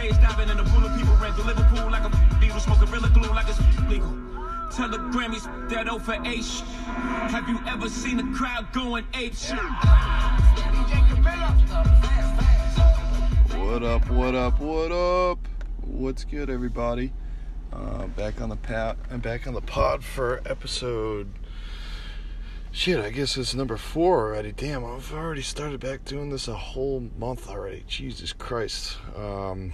stage diving in a pool of people ran Liverpool like a smoking Gorilla Glue like it's legal. Tell the Grammys that over H. Have you ever seen a crowd going ape? What up, what up, what up? What's good, everybody? Uh, back on the pat, I'm back on the pod for episode. Shit, I guess it's number four already. Damn, I've already started back doing this a whole month already. Jesus Christ. Um,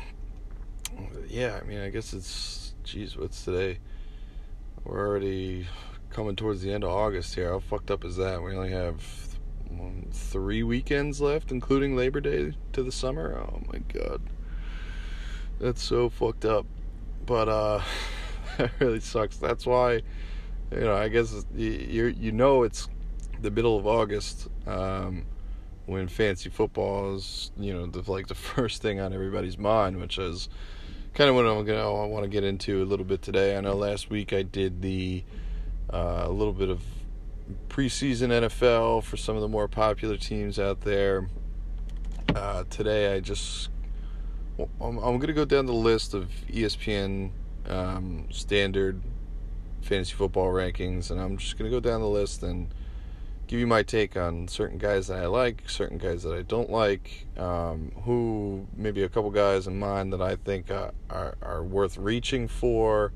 yeah, I mean, I guess it's. Jeez, what's today? We're already coming towards the end of August here. How fucked up is that? We only have three weekends left, including Labor Day to the summer. Oh my god, that's so fucked up. But uh, that really sucks. That's why, you know, I guess you, you know it's the middle of August um, when fancy football is you know the, like the first thing on everybody's mind, which is kind of what I'm gonna I want to get into a little bit today. I know last week I did the uh, a little bit of preseason NFL for some of the more popular teams out there. Uh, today, I just I'm, I'm to go down the list of ESPN um, standard fantasy football rankings, and I'm just to go down the list and give you my take on certain guys that I like, certain guys that I don't like, um, who maybe a couple guys in mind that I think uh, are are worth reaching for,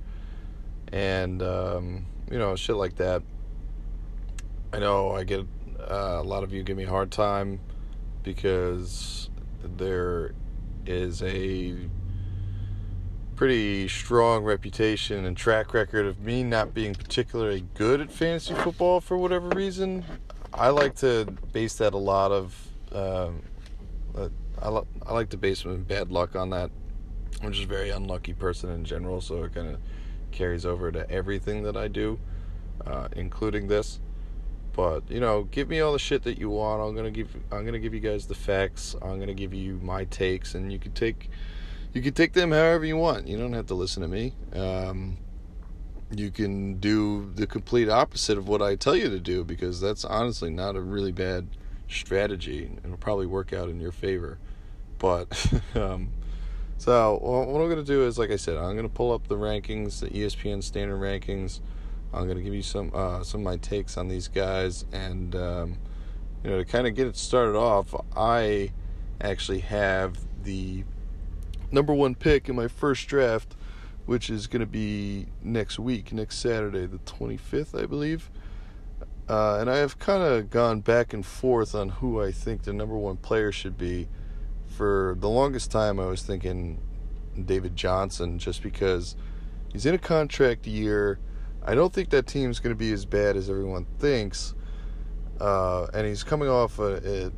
and um, you know shit like that. I know I get uh, a lot of you give me a hard time because there is a pretty strong reputation and track record of me not being particularly good at fantasy football for whatever reason. I like to base that a lot of. Um, uh, I, lo- I like to base some bad luck on that. I'm just a very unlucky person in general, so it kind of carries over to everything that I do, uh, including this. But you know, give me all the shit that you want. I'm gonna give I'm gonna give you guys the facts. I'm gonna give you my takes, and you can take you can take them however you want. You don't have to listen to me. Um, you can do the complete opposite of what I tell you to do because that's honestly not a really bad strategy. It'll probably work out in your favor. But um, so what I'm gonna do is, like I said, I'm gonna pull up the rankings, the ESPN standard rankings I'm going to give you some uh, some of my takes on these guys, and um, you know to kind of get it started off, I actually have the number one pick in my first draft, which is going to be next week, next Saturday, the 25th, I believe. Uh, and I have kind of gone back and forth on who I think the number one player should be. For the longest time, I was thinking David Johnson, just because he's in a contract year I don't think that team's going to be as bad as everyone thinks. Uh, and he's coming off a,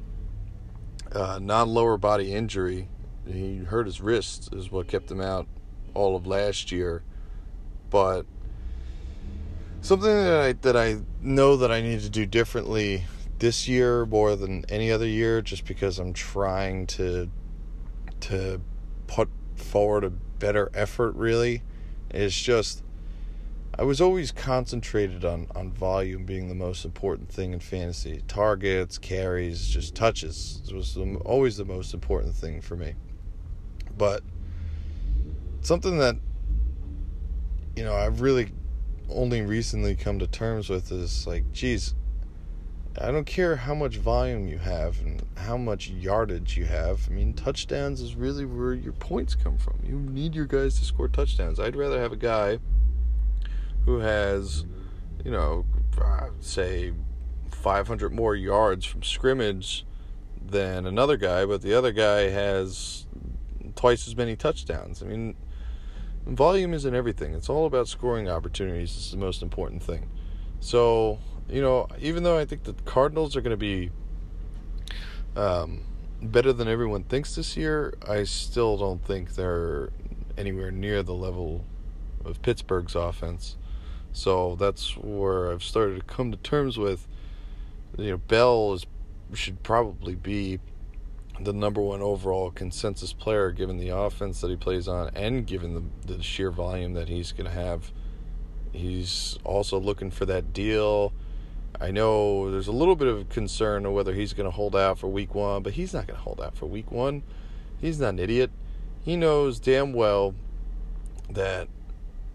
a, a non lower body injury. He hurt his wrist, is what kept him out all of last year. But something that I that I know that I need to do differently this year more than any other year, just because I'm trying to to put forward a better effort. Really, is just I was always concentrated on, on volume being the most important thing in fantasy. Targets, carries, just touches was always the most important thing for me. But something that, you know, I've really only recently come to terms with is like, geez, I don't care how much volume you have and how much yardage you have. I mean, touchdowns is really where your points come from. You need your guys to score touchdowns. I'd rather have a guy who has, you know, say 500 more yards from scrimmage than another guy, but the other guy has twice as many touchdowns. I mean, volume isn't everything. It's all about scoring opportunities. It's the most important thing. So, you know, even though I think the Cardinals are going to be um, better than everyone thinks this year, I still don't think they're anywhere near the level of Pittsburgh's offense. So that's where I've started to come to terms with. You know, Bell is should probably be the number one overall consensus player given the offense that he plays on and given the, the sheer volume that he's going to have. He's also looking for that deal. I know there's a little bit of concern of whether he's going to hold out for week one, but he's not going to hold out for week one. He's not an idiot. he knows damn well that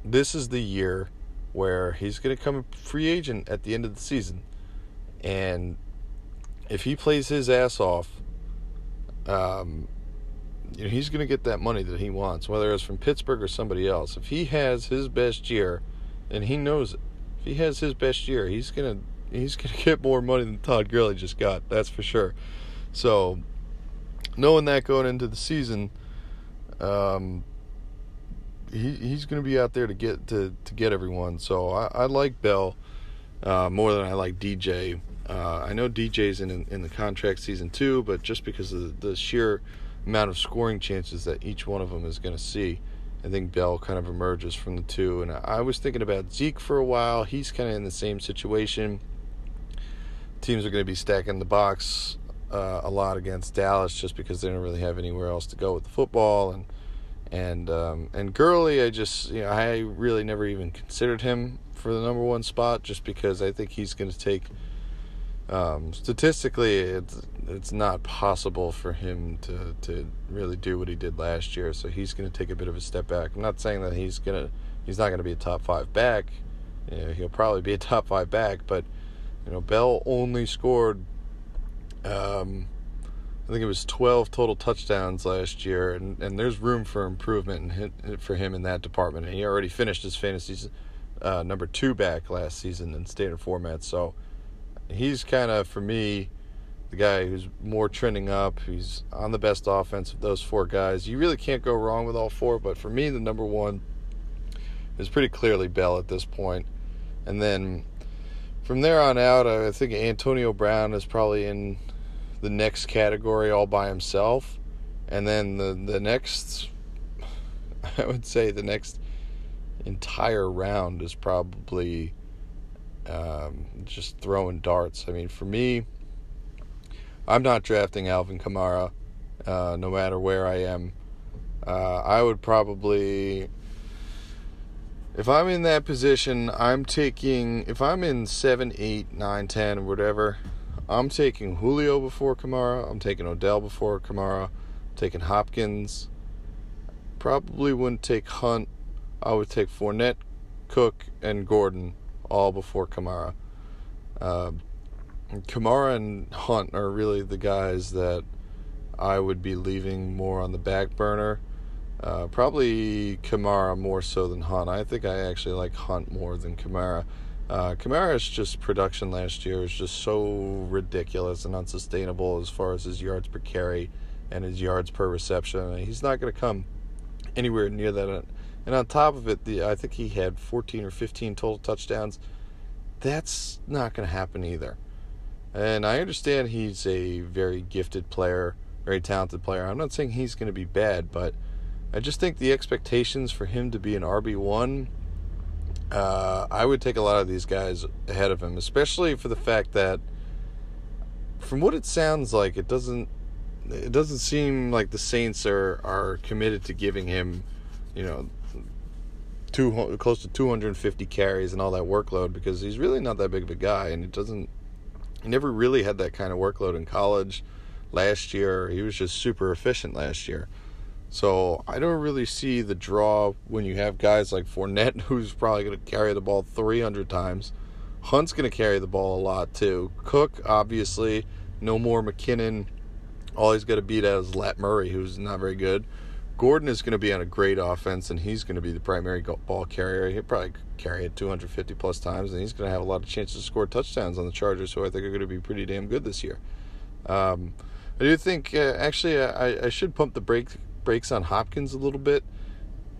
this is the year where he's going to come a free agent at the end of the season. And if he plays his ass off, um, you know, he's going to get that money that he wants, whether it's from Pittsburgh or somebody else. If he has his best year, and he knows it, if he has his best year, he's going to he's going to get more money than Todd Gurley just got. That's for sure. So, knowing that going into the season, um, he he's going to be out there to get to to get everyone. So I, I like Bell uh, more than I like DJ. Uh, I know DJ's in in the contract season two, but just because of the, the sheer amount of scoring chances that each one of them is going to see, I think Bell kind of emerges from the two. And I was thinking about Zeke for a while. He's kind of in the same situation. Teams are going to be stacking the box uh, a lot against Dallas just because they don't really have anywhere else to go with the football and and um, and Gurley, I just you know I really never even considered him for the number one spot just because I think he's going to take. Um, statistically, it's it's not possible for him to to really do what he did last year. So he's going to take a bit of a step back. I'm not saying that he's gonna he's not going to be a top five back. You know, he'll probably be a top five back, but you know Bell only scored. Um, I think it was 12 total touchdowns last year, and, and there's room for improvement for him in that department. And he already finished his fantasy uh, number two back last season in standard format. So he's kind of, for me, the guy who's more trending up. He's on the best offense of those four guys. You really can't go wrong with all four, but for me, the number one is pretty clearly Bell at this point. And then from there on out, I think Antonio Brown is probably in the next category all by himself. And then the, the next, I would say the next entire round is probably um, just throwing darts. I mean, for me, I'm not drafting Alvin Kamara uh, no matter where I am. Uh, I would probably, if I'm in that position, I'm taking, if I'm in 7, 8, 9, 10, whatever, I'm taking Julio before Kamara. I'm taking Odell before Kamara. I'm taking Hopkins. Probably wouldn't take Hunt. I would take Fournette, Cook, and Gordon all before Kamara. Uh, Kamara and Hunt are really the guys that I would be leaving more on the back burner. Uh, probably Kamara more so than Hunt. I think I actually like Hunt more than Kamara. Uh, Kamara's just production last year is just so ridiculous and unsustainable as far as his yards per carry and his yards per reception. He's not going to come anywhere near that. And on top of it, the I think he had 14 or 15 total touchdowns. That's not going to happen either. And I understand he's a very gifted player, very talented player. I'm not saying he's going to be bad, but I just think the expectations for him to be an RB1 uh, I would take a lot of these guys ahead of him, especially for the fact that, from what it sounds like, it doesn't it doesn't seem like the Saints are are committed to giving him, you know, close to 250 carries and all that workload because he's really not that big of a guy, and it doesn't. He never really had that kind of workload in college. Last year, he was just super efficient last year. So I don't really see the draw when you have guys like Fournette, who's probably going to carry the ball 300 times. Hunt's going to carry the ball a lot too. Cook, obviously, no more McKinnon. All he's got to beat out is Lat Murray, who's not very good. Gordon is going to be on a great offense, and he's going to be the primary ball carrier. He'll probably carry it 250 plus times, and he's going to have a lot of chances to score touchdowns on the Chargers, who I think are going to be pretty damn good this year. Um, I do think, uh, actually, I, I should pump the brake brakes on Hopkins a little bit.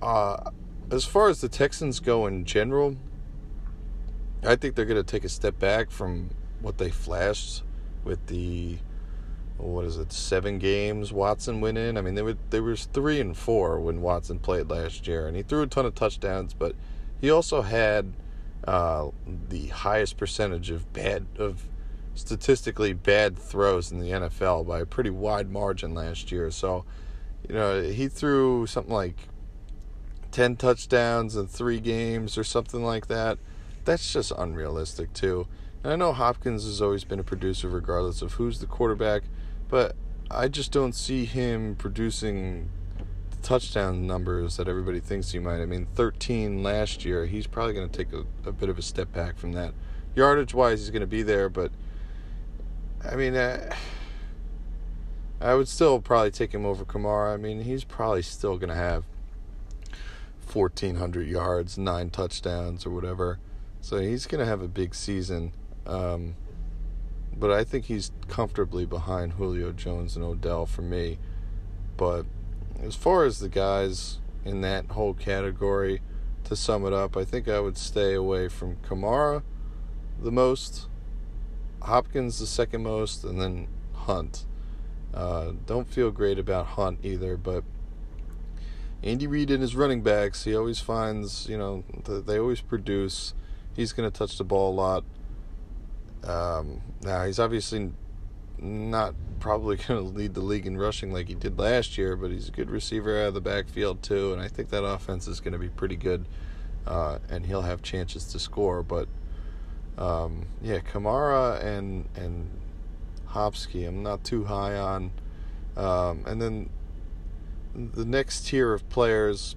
Uh, as far as the Texans go in general, I think they're going to take a step back from what they flashed with the what is it seven games Watson went in. I mean they were they were three and four when Watson played last year, and he threw a ton of touchdowns, but he also had uh, the highest percentage of bad of statistically bad throws in the NFL by a pretty wide margin last year. So you know, he threw something like 10 touchdowns in three games or something like that. That's just unrealistic, too. And I know Hopkins has always been a producer, regardless of who's the quarterback, but I just don't see him producing the touchdown numbers that everybody thinks he might. I mean, 13 last year. He's probably going to take a, a bit of a step back from that. Yardage wise, he's going to be there, but I mean, uh, I would still probably take him over Kamara. I mean, he's probably still going to have 1,400 yards, nine touchdowns, or whatever. So he's going to have a big season. Um, but I think he's comfortably behind Julio Jones and Odell for me. But as far as the guys in that whole category, to sum it up, I think I would stay away from Kamara the most, Hopkins the second most, and then Hunt. Uh, don't feel great about Hunt either, but Andy Reid and his running backs, he always finds, you know, they always produce. He's going to touch the ball a lot. Um, now, he's obviously not probably going to lead the league in rushing like he did last year, but he's a good receiver out of the backfield, too, and I think that offense is going to be pretty good, uh, and he'll have chances to score. But, um, yeah, Kamara and, and Hopsky, I'm not too high on. Um, and then the next tier of players,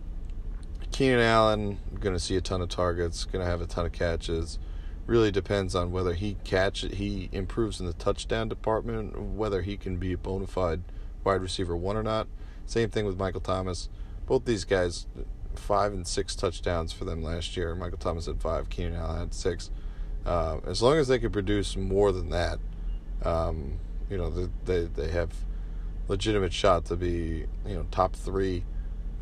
Keenan Allen, going to see a ton of targets, going to have a ton of catches. Really depends on whether he catch he improves in the touchdown department, whether he can be a bona fide wide receiver one or not. Same thing with Michael Thomas. Both these guys, five and six touchdowns for them last year. Michael Thomas had five, Keenan Allen had six. Uh, as long as they can produce more than that, um, you know, they, they have legitimate shot to be you know top three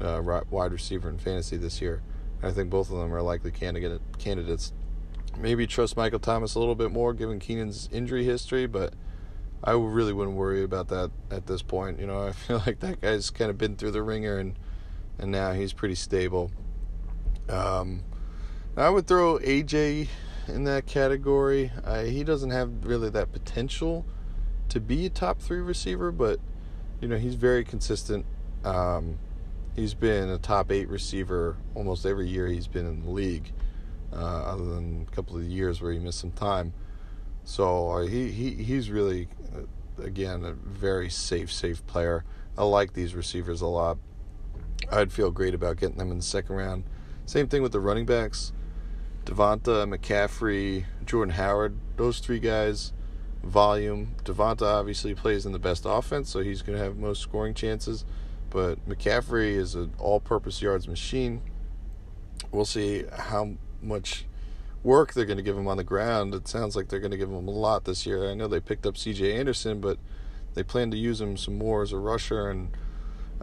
uh, wide receiver in fantasy this year. I think both of them are likely candidate candidates. Maybe trust Michael Thomas a little bit more given Keenan's injury history, but I really wouldn't worry about that at this point. You know, I feel like that guy's kind of been through the ringer and and now he's pretty stable. Um, I would throw AJ in that category. Uh, he doesn't have really that potential to be a top three receiver, but you know, he's very consistent. Um, he's been a top eight receiver almost every year he's been in the league, uh, other than a couple of years where he missed some time. So uh, he, he he's really, uh, again, a very safe, safe player. I like these receivers a lot. I'd feel great about getting them in the second round. Same thing with the running backs. Devonta, McCaffrey, Jordan Howard, those three guys volume. Devonta obviously plays in the best offense, so he's going to have most scoring chances. But McCaffrey is an all-purpose yards machine. We'll see how much work they're going to give him on the ground. It sounds like they're going to give him a lot this year. I know they picked up C.J. Anderson, but they plan to use him some more as a rusher and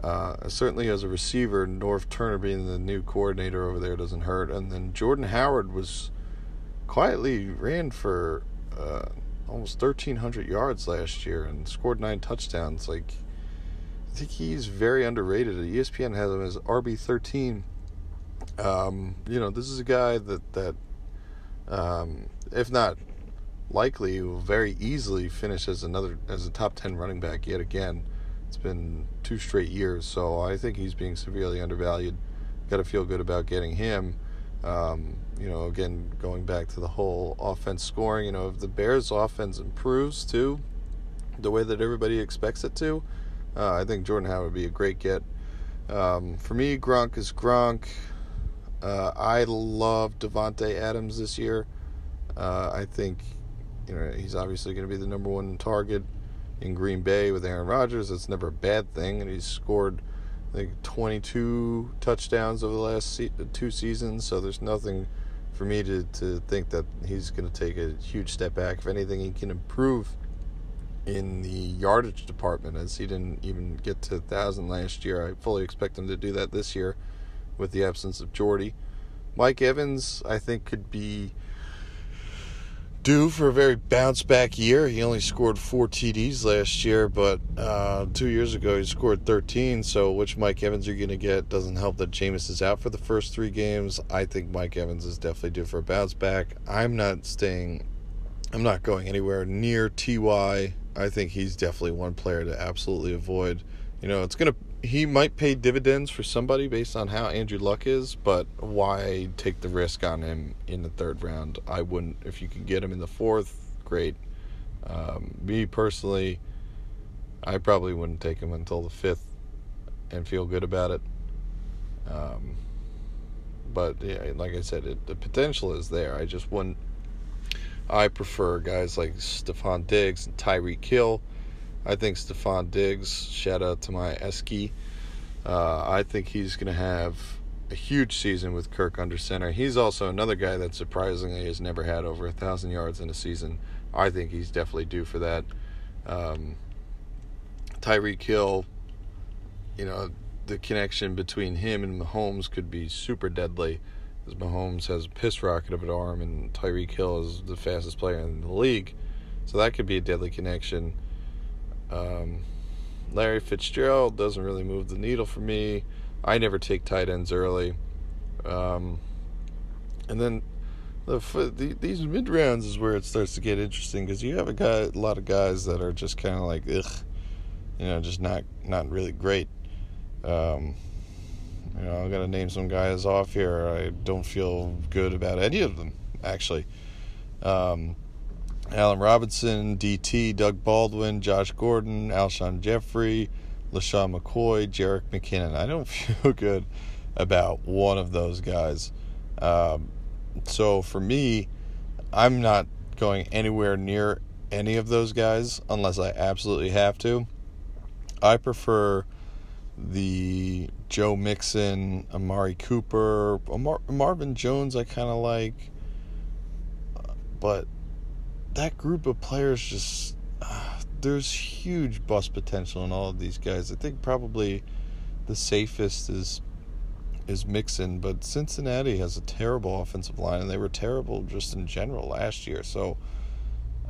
uh, certainly as a receiver. Norv Turner being the new coordinator over there doesn't hurt. And then Jordan Howard was quietly ran for. Uh, almost 1,300 yards last year and scored nine touchdowns. Like, I think he's very underrated. ESPN has him as RB 13. Um, you know, this is a guy that that, um, if not likely, will very easily finish as another as a top 10 running back yet again. It's been two straight years, so I think he's being severely undervalued. Got to feel good about getting him. Um, you know, again, going back to the whole offense scoring, you know, if the Bears' offense improves too, the way that everybody expects it to, uh, I think Jordan Howard would be a great get. Um, for me, Gronk is Gronk. Uh, I love Davante Adams this year. Uh, I think, you know, he's obviously going to be the number one target in Green Bay with Aaron Rodgers. That's never a bad thing, and he's scored – like 22 touchdowns over the last se- two seasons. So there's nothing for me to, to think that he's going to take a huge step back. If anything, he can improve in the yardage department as he didn't even get to 1,000 last year. I fully expect him to do that this year with the absence of Jordy. Mike Evans, I think, could be due for a very bounce back year. He only scored four TDs last year, but uh, two years ago he scored 13. So, which Mike Evans you're going to get doesn't help that Jameis is out for the first three games. I think Mike Evans is definitely due for a bounce back. I'm not staying, I'm not going anywhere near TY. I think he's definitely one player to absolutely avoid. You know, it's going to he might pay dividends for somebody based on how Andrew Luck is, but why take the risk on him in the third round? I wouldn't. If you could get him in the fourth, great. Um, me personally, I probably wouldn't take him until the fifth and feel good about it. Um, but yeah, like I said, it, the potential is there. I just wouldn't. I prefer guys like Stefon Diggs and Tyreek Hill. I think Stefon Diggs, shout out to my Esky. Uh, I think he's going to have a huge season with Kirk under center. He's also another guy that surprisingly has never had over a thousand yards in a season. I think he's definitely due for that. Um, Tyreek Hill, you know, the connection between him and Mahomes could be super deadly. As Mahomes has a piss rocket of an arm, and Tyreek Hill is the fastest player in the league, so that could be a deadly connection. Um, Larry Fitzgerald doesn't really move the needle for me. I never take tight ends early. Um, and then the, the, these mid rounds is where it starts to get interesting because you have a guy, a lot of guys that are just kind of like, ugh, you know, just not not really great. Um, you know, I'm gonna name some guys off here. I don't feel good about any of them actually. Um, Allen Robinson, DT, Doug Baldwin, Josh Gordon, Alshon Jeffery, LeSean McCoy, Jerick McKinnon. I don't feel good about one of those guys. Um, so for me, I'm not going anywhere near any of those guys unless I absolutely have to. I prefer the Joe Mixon, Amari Cooper, Amar- Marvin Jones. I kind of like, but that group of players just uh, there's huge bust potential in all of these guys. I think probably the safest is is Mixon, but Cincinnati has a terrible offensive line, and they were terrible just in general last year. So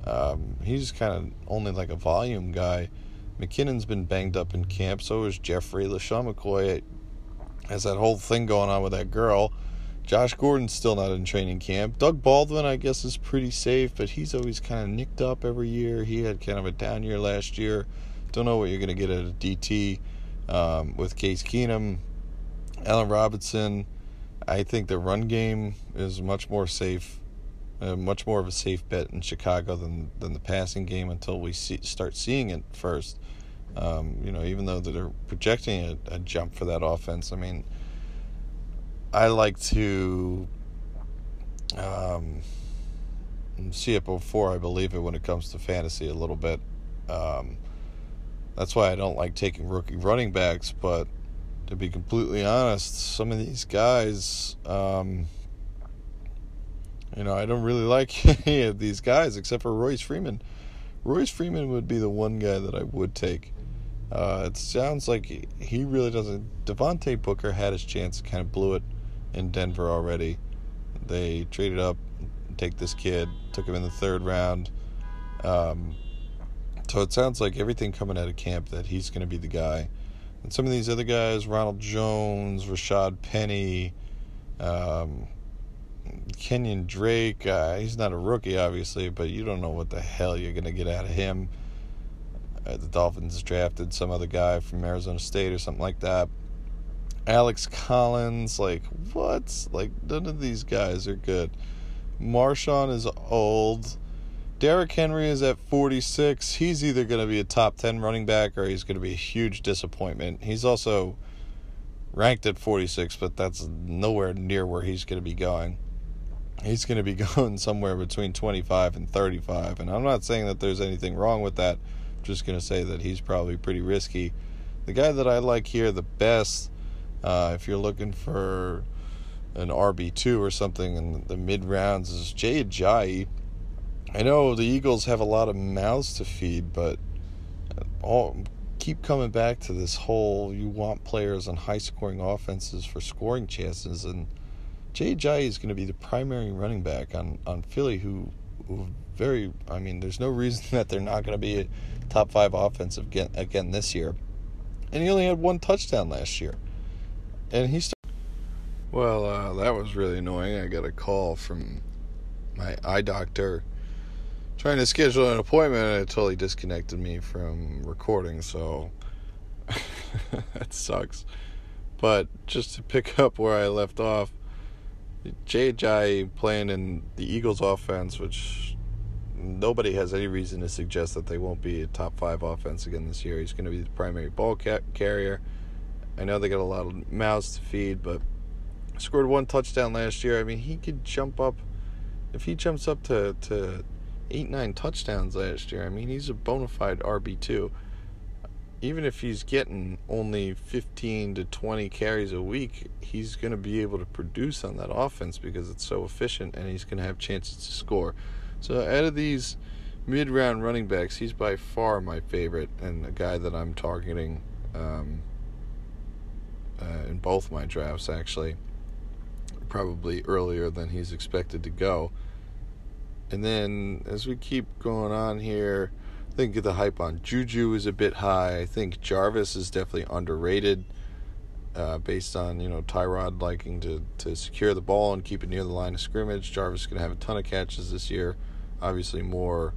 um, he's kind of only like a volume guy. McKinnon's been banged up in camp. So is Jeffery. LeSean McCoy has that whole thing going on with that girl. Josh Gordon's still not in training camp. Doug Baldwin, I guess, is pretty safe, but he's always kind of nicked up every year. He had kind of a down year last year. Don't know what you're going to get at a DT um, with Case Keenum. Allen Robinson, I think the run game is much more safe, uh, much more of a safe bet in Chicago than than the passing game until we see, start seeing it first. Um, you know, even though they're projecting a, a jump for that offense, I mean I like to um, see it before I believe it when it comes to fantasy a little bit. Um, that's why I don't like taking rookie running backs, but to be completely honest, some of these guys, um, you know, I don't really like any of these guys except for Royce Freeman. Royce Freeman would be the one guy that I would take. Uh, it sounds like he really doesn't. Devontae Booker had his chance, kind of blew it in Denver already. They traded up, take this kid, took him in the third round. Um, so it sounds like everything coming out of camp that he's going to be the guy. And some of these other guys, Ronald Jones, Rashaad Penny, um, Kenyon Drake, uh, he's not a rookie, obviously, but you don't know what the hell you're going to get out of him. Uh, the Dolphins drafted some other guy from Arizona State or something like that. Alex Collins, like what? Like none of these guys are good. Marshawn is old. Derrick Henry is at 46. He's either going to be a top 10 running back or he's going to be a huge disappointment. He's also ranked at 46, but that's nowhere near where he's going to be going. He's going to be going somewhere between 25 and 35. And I'm not saying that there's anything wrong with that. I'm just going to say that he's probably pretty risky. The guy that I like here the best uh, if you're looking for an RB2 or something in the mid rounds, is Jay Ajayi. I know the Eagles have a lot of mouths to feed, but all keep coming back to this whole you want players on high scoring offenses for scoring chances and Jay Ajayi is going to be the primary running back on, on Philly who, who very I mean there's no reason that they're not going to be a top 5 offensive again again this year. And he only had one touchdown last year and he started. Well, uh, that was really annoying. I got a call from my eye doctor trying to schedule an appointment, and it totally disconnected me from recording. So that sucks. But just to pick up where I left off, Jay playing in the Eagles' offense, which nobody has any reason to suggest that they won't be a top five offense again this year. He's going to be the primary ball ca- carrier I know they got a lot of mouths to feed, but scored one touchdown last year. I mean, he could jump up if he jumps up to to eight nine touchdowns last year. I mean, he's a bona fide RB two. Even if he's getting only 15 to 20 carries a week, he's going to be able to produce on that offense because it's so efficient and he's going to have chances to score. So, out of these mid round running backs, he's by far my favorite and a guy that I'm targeting um, uh, in both my drafts, actually probably earlier than he's expected to go. And then as we keep going on here, I think the hype on Juju is a bit high. I think Jarvis is definitely underrated. Uh, based on you know Tyrod liking to, to secure the ball and keep it near the line of scrimmage, Jarvis is going to have a ton of catches this year. Obviously, more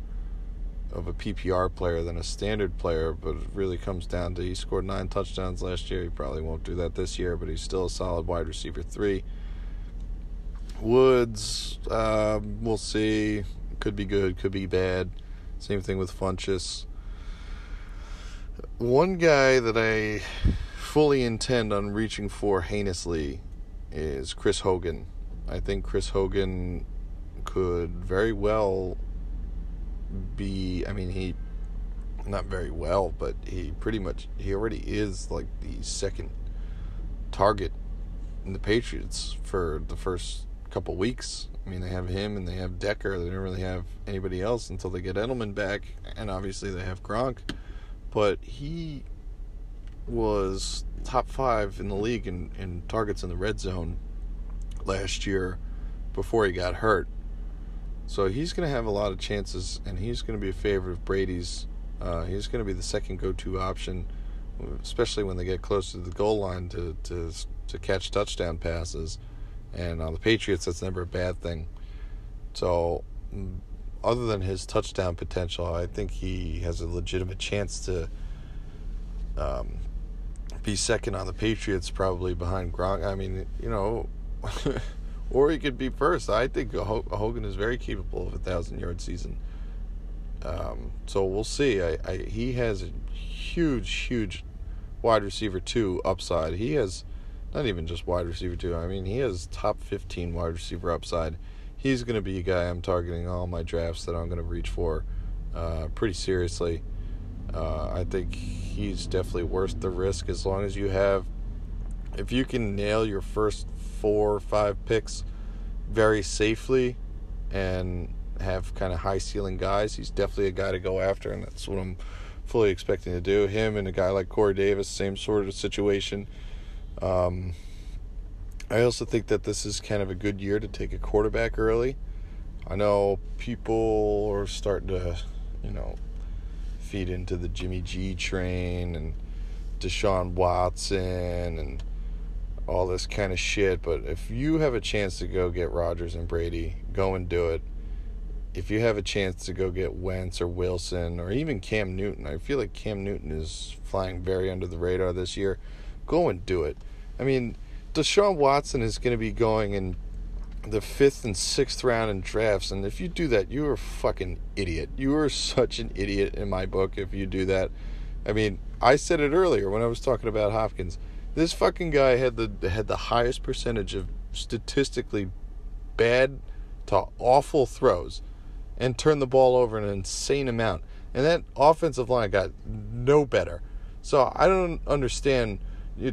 of a PPR player than a standard player, but it really comes down to he scored nine touchdowns last year. He probably won't do that this year, but he's still a solid wide receiver three. Woods, uh, we'll see. Could be good, could be bad. Same thing with Funchess. One guy that I fully intend on reaching for heinously is Chris Hogan. I think Chris Hogan could very well be. I mean, he not very well, but he pretty much he already is like the second target in the Patriots for the first couple weeks. I mean, they have him and they have Decker. They don't really have anybody else until they get Edelman back, and obviously they have Gronk. But he was top five in the league in, in targets in the red zone last year before he got hurt. So he's going to have a lot of chances, and he's going to be a favorite of Brady's. Uh, he's going to be the second go-to option, especially when they get close to the goal line to to to catch touchdown passes. And on the Patriots, that's never a bad thing. So, mm, other than his touchdown potential, I think he has a legitimate chance to um, be second on the Patriots, probably behind Gronk. I mean, you know, or he could be first. I think Hogan is very capable of a thousand yard season. Um, so we'll see. I, I, he has a huge, huge wide receiver two upside. He has not even just wide receiver two. I mean, he has top 15 wide receiver upside. He's going to be a guy I'm targeting all my drafts that I'm going to reach for uh, pretty seriously. Uh, I think he's definitely worth the risk as long as you have, if you can nail your first four or five picks very safely and have kind of high ceiling guys, he's definitely a guy to go after, and that's what I'm fully expecting to do. Him and a guy like Corey Davis, same sort of situation. Um, I also think that this is kind of a good year to take a quarterback early. I know people are starting to, you know, feed into the Jimmy G train and Deshaun Watson and all this kind of shit. But if you have a chance to go get Rodgers and Brady, go and do it. If you have a chance to go get Wentz or Wilson or even Cam Newton, I feel like Cam Newton is flying very under the radar this year. Go and do it. I mean, Deshaun Watson is going to be going in the fifth and sixth round in drafts, and if you do that, you are a fucking idiot. You are such an idiot in my book if you do that. I mean, I said it earlier when I was talking about Hopkins. This fucking guy had the had the highest percentage of statistically bad to awful throws and turned the ball over an insane amount. And that offensive line got no better. So I don't understand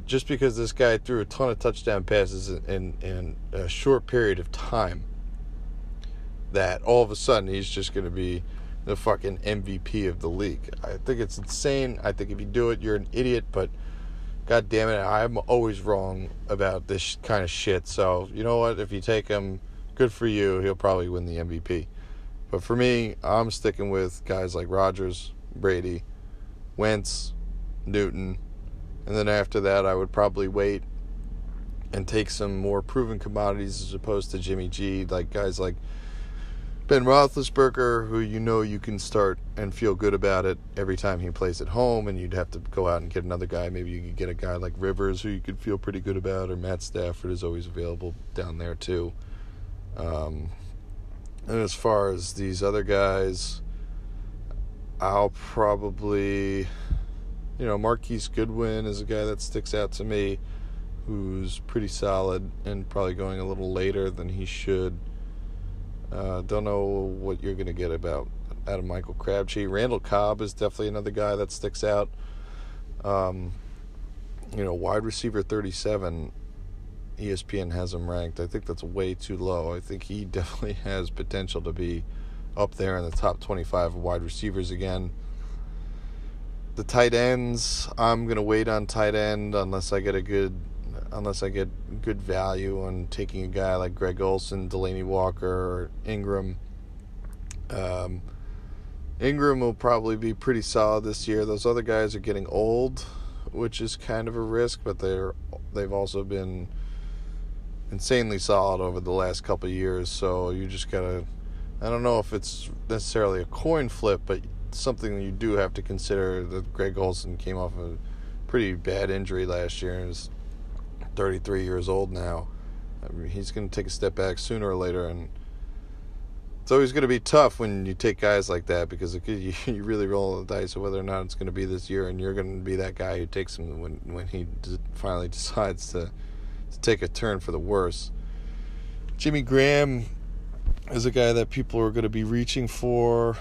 just because this guy threw a ton of touchdown passes in, in, a short period of time, that all of a sudden he's just going to be the fucking MVP of the league. I think it's insane. I think if you do it, you're an idiot, but god damn it, I'm always wrong about this kind of shit. So, you know what? If you take him, good for you. He'll probably win the MVP. But for me, I'm sticking with guys like Rodgers, Brady, Wentz, Newton, and then after that, I would probably wait and take some more proven commodities as opposed to Jimmy G, like guys like Ben Roethlisberger, who you know you can start and feel good about it every time he plays at home, and you'd have to go out and get another guy. Maybe you could get a guy like Rivers, who you could feel pretty good about, or Matt Stafford is always available down there too. Um, and as far as these other guys, I'll probably you know, Marquise Goodwin is a guy that sticks out to me, who's pretty solid and probably going a little later than he should. Uh, don't know what you're going to get about out of Michael Crabtree. Randall Cobb is definitely another guy that sticks out. Um, you know, wide receiver 37, ESPN has him ranked. I think that's way too low. I think he definitely has potential to be up there in the top 25 wide receivers again. The tight ends, I'm going to wait on tight end unless I get a good unless I get good value on taking a guy like Greg Olsen, Delanie Walker, or Ingram. Um, Ingram will probably be pretty solid this year. Those other guys are getting old, which is kind of a risk, but they're they've also been insanely solid over the last couple years. So you just gotta. I don't know if it's necessarily a coin flip, but something you do have to consider that Greg Olsen came off a pretty bad injury last year and is 33 years old now. I mean, he's going to take a step back sooner or later, and it's always going to be tough when you take guys like that because it, you, you really roll the dice of whether or not it's going to be this year, and you're going to be that guy who takes him when when he finally decides to to take a turn for the worse. Jimmy Graham is a guy that people are going to be reaching for.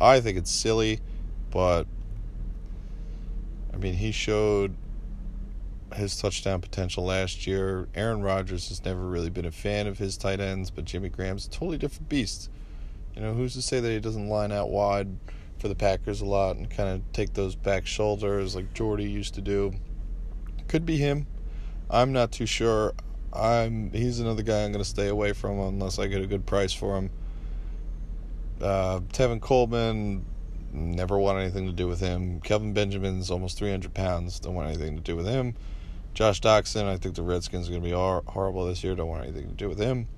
I think it's silly, but I mean, he showed his touchdown potential last year. Aaron Rodgers has never really been a fan of his tight ends, but Jimmy Graham's a totally different beast. You know, who's to say that he doesn't line out wide for the Packers a lot and kind of take those back shoulders like Jordy used to do? Could be him. I'm not too sure. I'm he's another guy I'm going to stay away from unless I get a good price for him. Uh, Tevin Coleman, never want anything to do with him. Kelvin Benjamin's almost 300 pounds, don't want anything to do with him. Josh Doctson, I think the Redskins are going to be horrible this year. Don't want anything to do with him.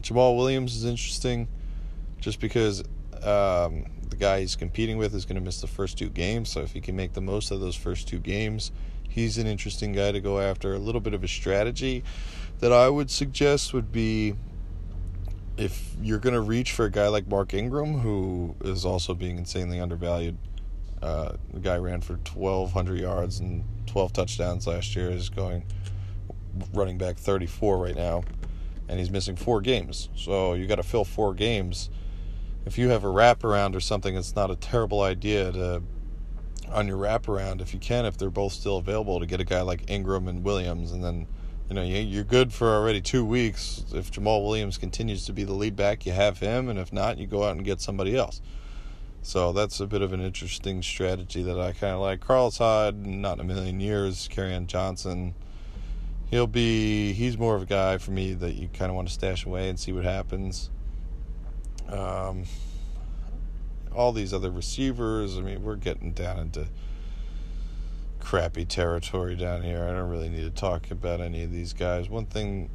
Jamaal Williams is interesting just because um, the guy he's competing with is going to miss the first two games. So if he can make the most of those first two games, he's an interesting guy to go after. A little bit of a strategy that I would suggest would be if you're going to reach for a guy like Mark Ingram, who is also being insanely undervalued. Uh, the guy ran for 1,200 yards and 12 touchdowns last year. Is going running back 34 right now, and he's missing four games. So you got to fill four games. If you have a wraparound or something, it's not a terrible idea to on your wraparound if you can, if they're both still available, to get a guy like Ingram and Williams, and then you know you're good for already two weeks. If Jamaal Williams continues to be the lead back, you have him, and if not, you go out and get somebody else. So that's a bit of an interesting strategy that I kind of like. Carlos Hyde, not in a million years. Kerryon Johnson, he'll be. He's more of a guy for me that you kind of want to stash away and see what happens. Um, all these other receivers. I mean, we're getting down into crappy territory down here. I don't really need to talk about any of these guys. One thing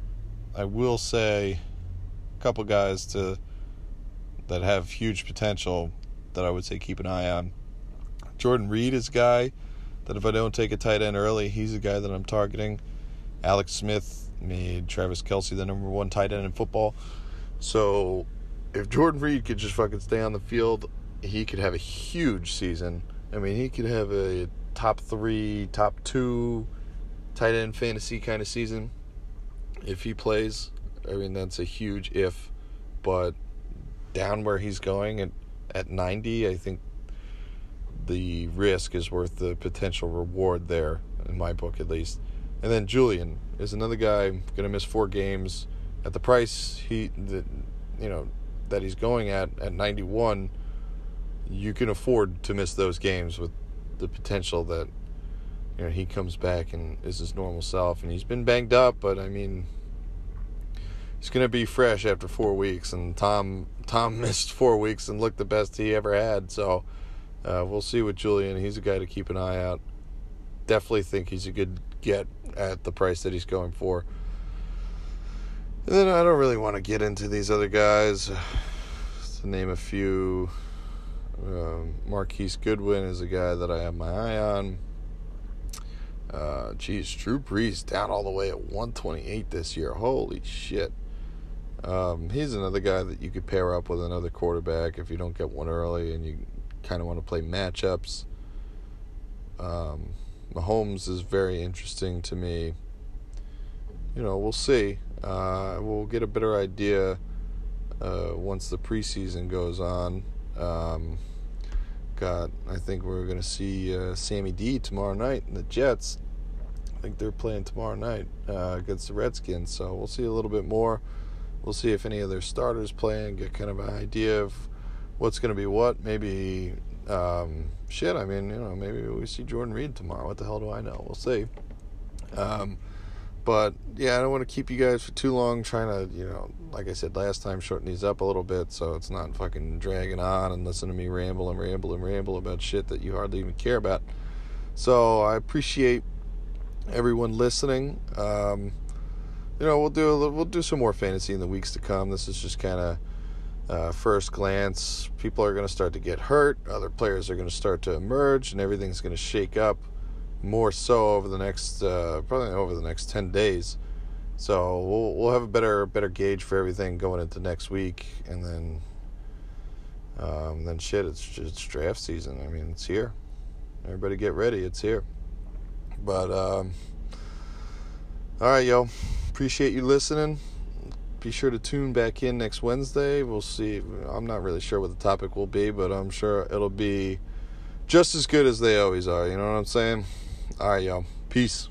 I will say, a couple guys to that have huge potential that I would say keep an eye on. Jordan Reed is a guy that if I don't take a tight end early, he's a guy that I'm targeting. Alex Smith made Travis Kelce the number one tight end in football. So if Jordan Reed could just fucking stay on the field, he could have a huge season. I mean, he could have a top three, top two tight end fantasy kind of season if he plays. I mean, that's a huge if, but down where he's going at, at 90, I think the risk is worth the potential reward there, in my book at least. And then Julian is another guy going to miss four games at the price he, that, you know, that he's going at at 91. You can afford to miss those games with the potential that you know he comes back and is his normal self. And he's been banged up, but I mean, he's gonna be fresh after four weeks. And Tom Tom missed four weeks and looked the best he ever had. So uh, we'll see with Julian. He's a guy to keep an eye out. Definitely think he's a good get at the price that he's going for. And then I don't really want to get into these other guys. to name a few, um, Marquise Goodwin is a guy that I have my eye on. Uh, geez, Drew Brees down all the way at 128 this year. Holy shit. Um, he's another guy that you could pair up with another quarterback if you don't get one early and you kind of want to play matchups. Um, Mahomes is very interesting to me. You know, we'll see. Uh, we'll get a better idea uh, once the preseason goes on. Um, got, I think we're going to see uh, Sammy D tomorrow night in the Jets. I think they're playing tomorrow night uh, against the Redskins, so we'll see a little bit more. We'll see if any of their starters play and get kind of an idea of what's going to be what. Maybe um, shit. I mean, you know, maybe we see Jordan Reed tomorrow. What the hell do I know? We'll see. Um, but yeah, I don't want to keep you guys for too long. Trying to, you know, like I said last time, shorten these up a little bit so it's not fucking dragging on and listen to me ramble and ramble and ramble about shit that you hardly even care about. So I appreciate everyone listening. Um, you know, we'll do a, we'll do some more fantasy in the weeks to come. This is just kind of uh, first glance. People are going to start to get hurt. Other players are going to start to emerge, and everything's going to shake up more so over the next uh, probably over the next ten days. So we'll we'll have a better better gauge for everything going into next week, and then um, then shit, it's it's draft season. I mean, it's here. Everybody get ready. It's here. But um, all right, yo. Appreciate you listening. Be sure to tune back in next Wednesday. We'll see. I'm not really sure what the topic will be, but I'm sure it'll be just as good as they always are. You know what I'm saying? All right, y'all. Peace.